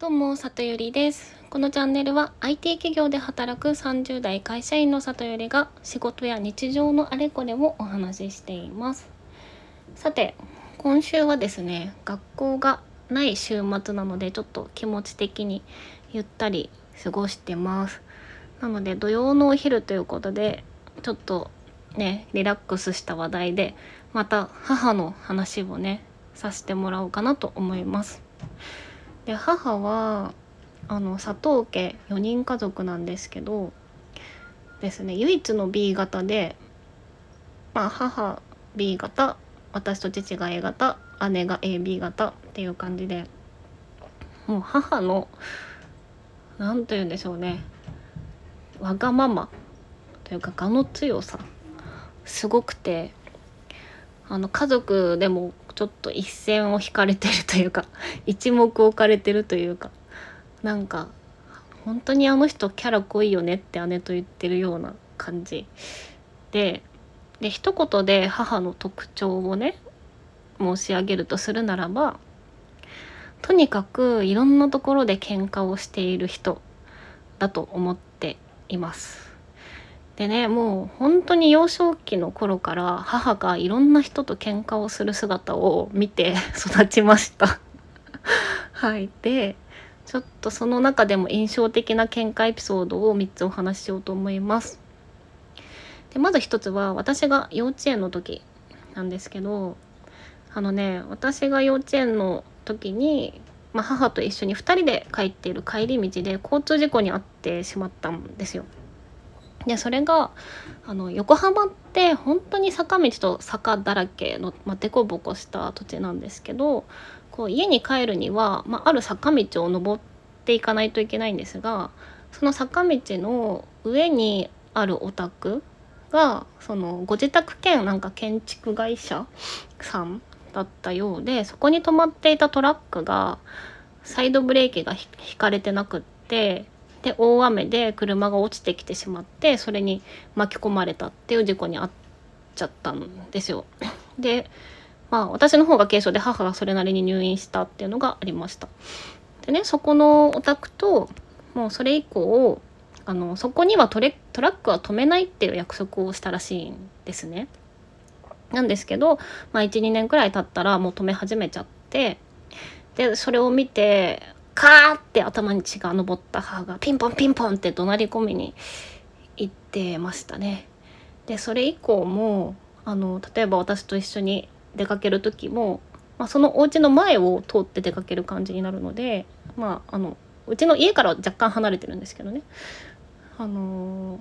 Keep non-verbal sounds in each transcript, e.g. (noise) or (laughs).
どうも、里ゆりです。このチャンネルは IT 企業で働く30代会社員の里ゆりが仕事や日常のあれこれをお話ししています。さて、今週はですね、学校がない週末なのでちょっと気持ち的にゆったり過ごしてます。なので土曜のお昼ということで、ちょっとね、リラックスした話題で、また母の話をね、させてもらおうかなと思います。で母はあの佐藤家4人家族なんですけどですね唯一の B 型で、まあ、母 B 型私と父が A 型姉が AB 型っていう感じでもう母の何と言うんでしょうねわがままというか我の強さすごくてあの家族でもちょっと一線を引かれてるというか (laughs) 一目置かれてるというかなんか本当にあの人キャラ濃いよねって姉と言ってるような感じでで一言で母の特徴をね申し上げるとするならばとにかくいろんなところで喧嘩をしている人だと思っています。でねもう本当に幼少期の頃から母がいろんな人と喧嘩をする姿を見て (laughs) 育ちました。(laughs) はいでちょっとその中でも印象的な喧嘩エピソードを3つお話ししようと思います。でまず1つは私が幼稚園の時なんですけどあのね私が幼稚園の時に、まあ、母と一緒に2人で帰っている帰り道で交通事故に遭ってしまったんですよ。でそれがあの横浜って本当に坂道と坂だらけの、まあ、凸凹した土地なんですけどこう家に帰るには、まあ、ある坂道を登っていかないといけないんですがその坂道の上にあるお宅がそのご自宅兼なんか建築会社さんだったようでそこに止まっていたトラックがサイドブレーキが引かれてなくってで大雨で車が落ちてきてしまってそれに巻き込まれたっていう事故に遭っちゃったんですよ。でまあ私の方が軽傷で母がそれなりに入院したっていうのがありました。でねそこのお宅ともうそれ以降あのそこにはトレトラックは止めないっていう約束をしたらしいんですね。なんですけど、まあ、12年くらい経ったらもう止め始めちゃってでそれを見てカーって頭に血が上った母がピンポンピンポンって怒鳴り込みに行ってましたね。でそれ以降もあの例えば私と一緒に出かける時も、まあ、そのお家の前を通って出かける感じになるのでまああのうちの家からは若干離れてるんですけどね。あの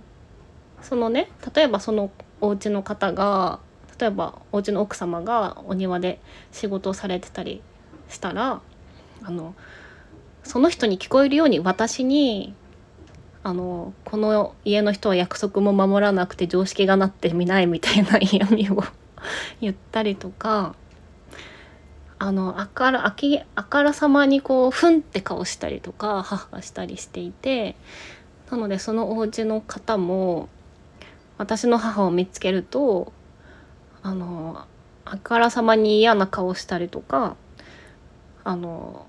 そのね例えばそのお家の方が例えばお家の奥様がお庭で仕事をされてたりしたらあのその人に聞こえるように私にあのこの家の人は約束も守らなくて常識がなってみないみたいな嫌味を (laughs) 言ったりとかあのあからあきあからさまにこうふんって顔したりとか母がしたりしていてなのでそのお家の方も私の母を見つけるとあのあからさまに嫌な顔したりとかあの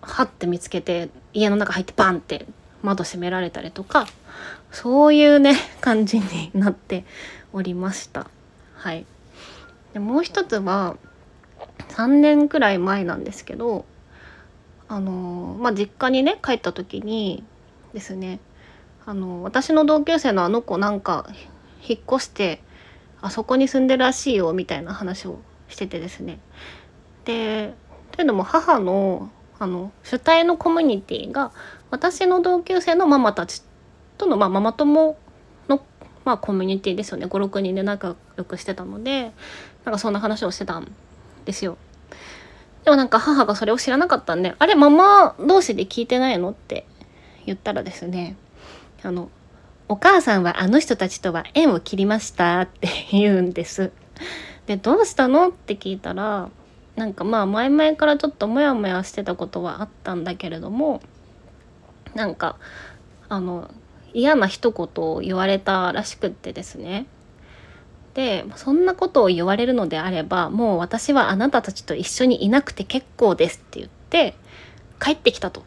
はって見つけて家の中入ってバンって窓閉められたりとかそういうね (laughs) 感じになっておりました。はい、でもう一つは3年くらい前なんですけどあのまあ実家にね帰った時にですねあの私の同級生のあの子なんか引っ越してあそこに住んでるらしいよみたいな話をしててですねでというのも母のあの主体のコミュニティが私の同級生のママたちとの、まあ、ママ友の、まあ、コミュニティですよね56人で仲良くしてたのでなんかそんな話をしてたんですよ。でもなんか母がそれを知らなかったんで「あれママ同士で聞いてないの?」って言ったらですねあのお母さんはあの人たちとは縁を切りましたって言うんです。でどうしたのって聞いたらなんかまあ前々からちょっとモヤモヤしてたことはあったんだけれどもなんかあの嫌な一言を言われたらしくってですね。でそんなことを言われるのであればもう私はあなたたちと一緒にいなくて結構ですって言って帰ってきたと。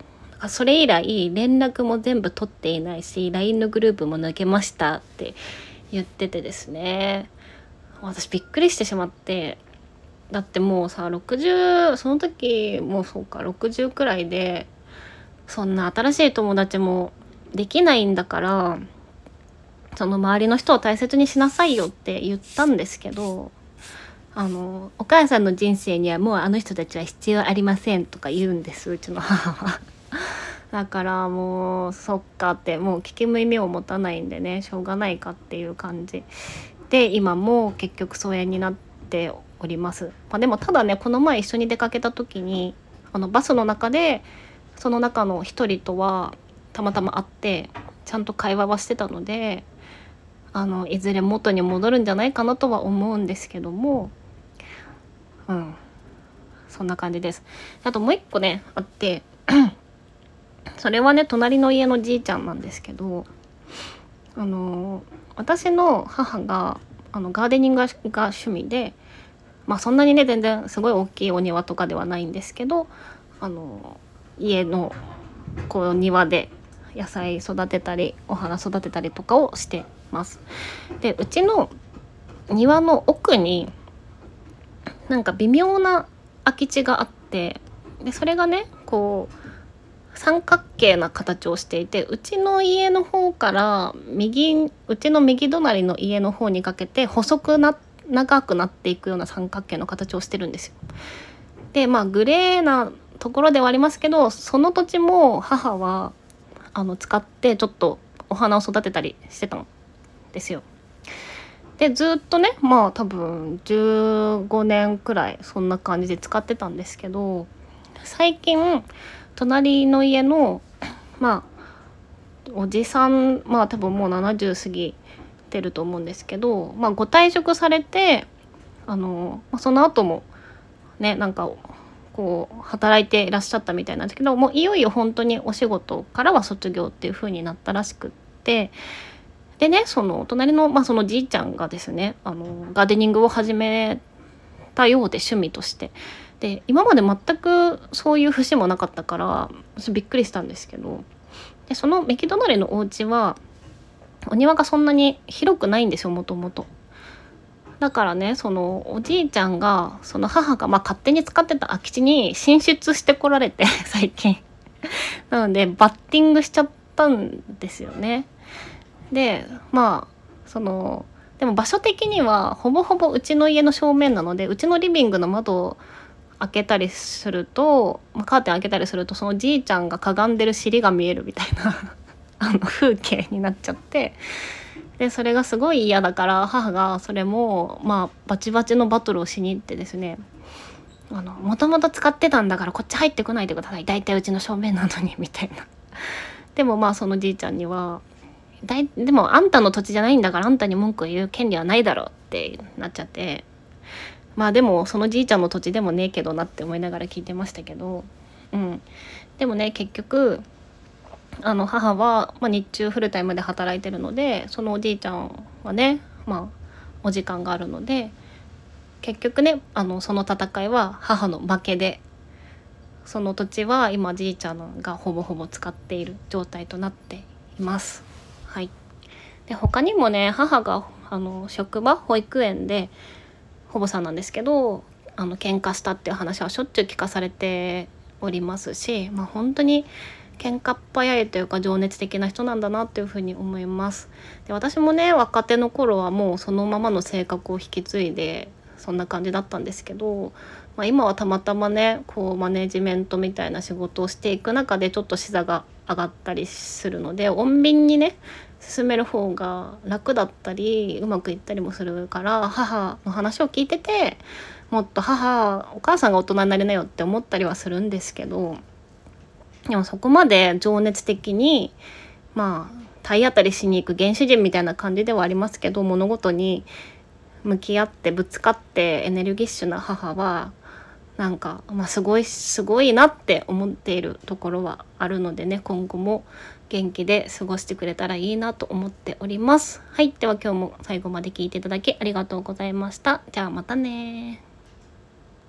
それ以来連絡も全部取っていないし LINE のグループも抜けましたって言っててですね。私びっくりしてしまってだってもうさ60その時もうそうか60くらいでそんな新しい友達もできないんだからその周りの人を大切にしなさいよって言ったんですけどあのお母さんの人生にはもうあの人たちは必要ありませんとか言うんですうちの母は。(laughs) だからもうそっかってもう聞き耳を持たないんでねしょうがないかっていう感じで今も結局疎遠になっております。まあ、でもただねこの前一緒に出かけた時にあのバスの中でその中の一人とはたまたま会ってちゃんと会話はしてたのであのいずれ元に戻るんじゃないかなとは思うんですけどもうんそんな感じです。あともう一個ねあって (clears throat) それはね隣の家のじいちゃんなんですけどあの私の母があのガーデニングが趣味でまあそんなにね全然すごい大きいお庭とかではないんですけどあの家のこう庭で野菜育てたりお花育てたりとかをしてます。でうちの庭の奥になんか微妙な空き地があってでそれがねこう三角形な形をしていてうちの家の方から右うちの右隣の家の方にかけて細くなって長くなっていくような三角形の形をしてるんですよ。でまあグレーなところではありますけどその土地も母はあの使ってちょっとお花を育てたりしてたんですよ。でずっとねまあ多分15年くらいそんな感じで使ってたんですけど最近隣の家のまあおじさんまあ多分もう70過ぎてると思うんですけど、まあ、ご退職されてあのその後もねなんかこう働いていらっしゃったみたいなんですけどもういよいよ本当にお仕事からは卒業っていう風になったらしくってでねその隣の,、まあそのじいちゃんがですねあのガーデニングを始めたようで趣味として。で今まで全くそういう節もなかったからびっくりしたんですけどでその右隣のお家はお庭がそんなに広くないんですよもともと。だからねそのおじいちゃんがその母がまあ勝手に使ってた空き地に進出してこられて (laughs) 最近なのでバッティングしちゃったんですよね。でまあそのでも場所的にはほぼほぼうちの家の正面なのでうちのリビングの窓を開けたりすると、まあ、カーテン開けたりするとそのじいちゃんがかがんでる尻が見えるみたいなあの風景になっちゃってでそれがすごい嫌だから母がそれもまあバチバチのバトルをしに行ってですねあのもともと使ってたんだからこっち入ってこないでください。大体うちの正面なのにみたいな。でもまあそのじいちゃんにはだいでもあんたの土地じゃないんだからあんたに文句を言う権利はないだろうってなっちゃって。まあでもそのじいちゃんの土地でもねえけどなって思いながら聞いてましたけど。うん。でもね結局あの母は、まあ、日中フルタイムで働いてるのでそのおじいちゃんはねまあお時間があるので結局ねあのその戦いは母の負けでその土地は今じいちゃんがほぼほぼ使っている状態となっています。はい、で他にもね母があの職場保育園で保母さんなんですけどあの喧嘩したっていう話はしょっちゅう聞かされておりますし、まあ、本当に喧嘩っ早いというか情熱的な人なんだなっていうふに思います。で私もね若手の頃はもうそのままの性格を引き継いでそんな感じだったんですけど、まあ、今はたまたまねこうマネジメントみたいな仕事をしていく中でちょっと視座が上がったりするので穏便にね進める方が楽だったりうまくいったりもするから母の話を聞いててもっと母お母さんが大人になりなよって思ったりはするんですけどでもそこまで情熱的にまあ体当たりしに行く原始人みたいな感じではありますけど物事に向き合ってぶつかってエネルギッシュな母はなんか、まあ、すごいすごいなって思っているところはあるのでね今後も元気で過ごしてくれたらいいなと思っております。はい。では今日も最後まで聞いていただきありがとうございました。じゃあまたね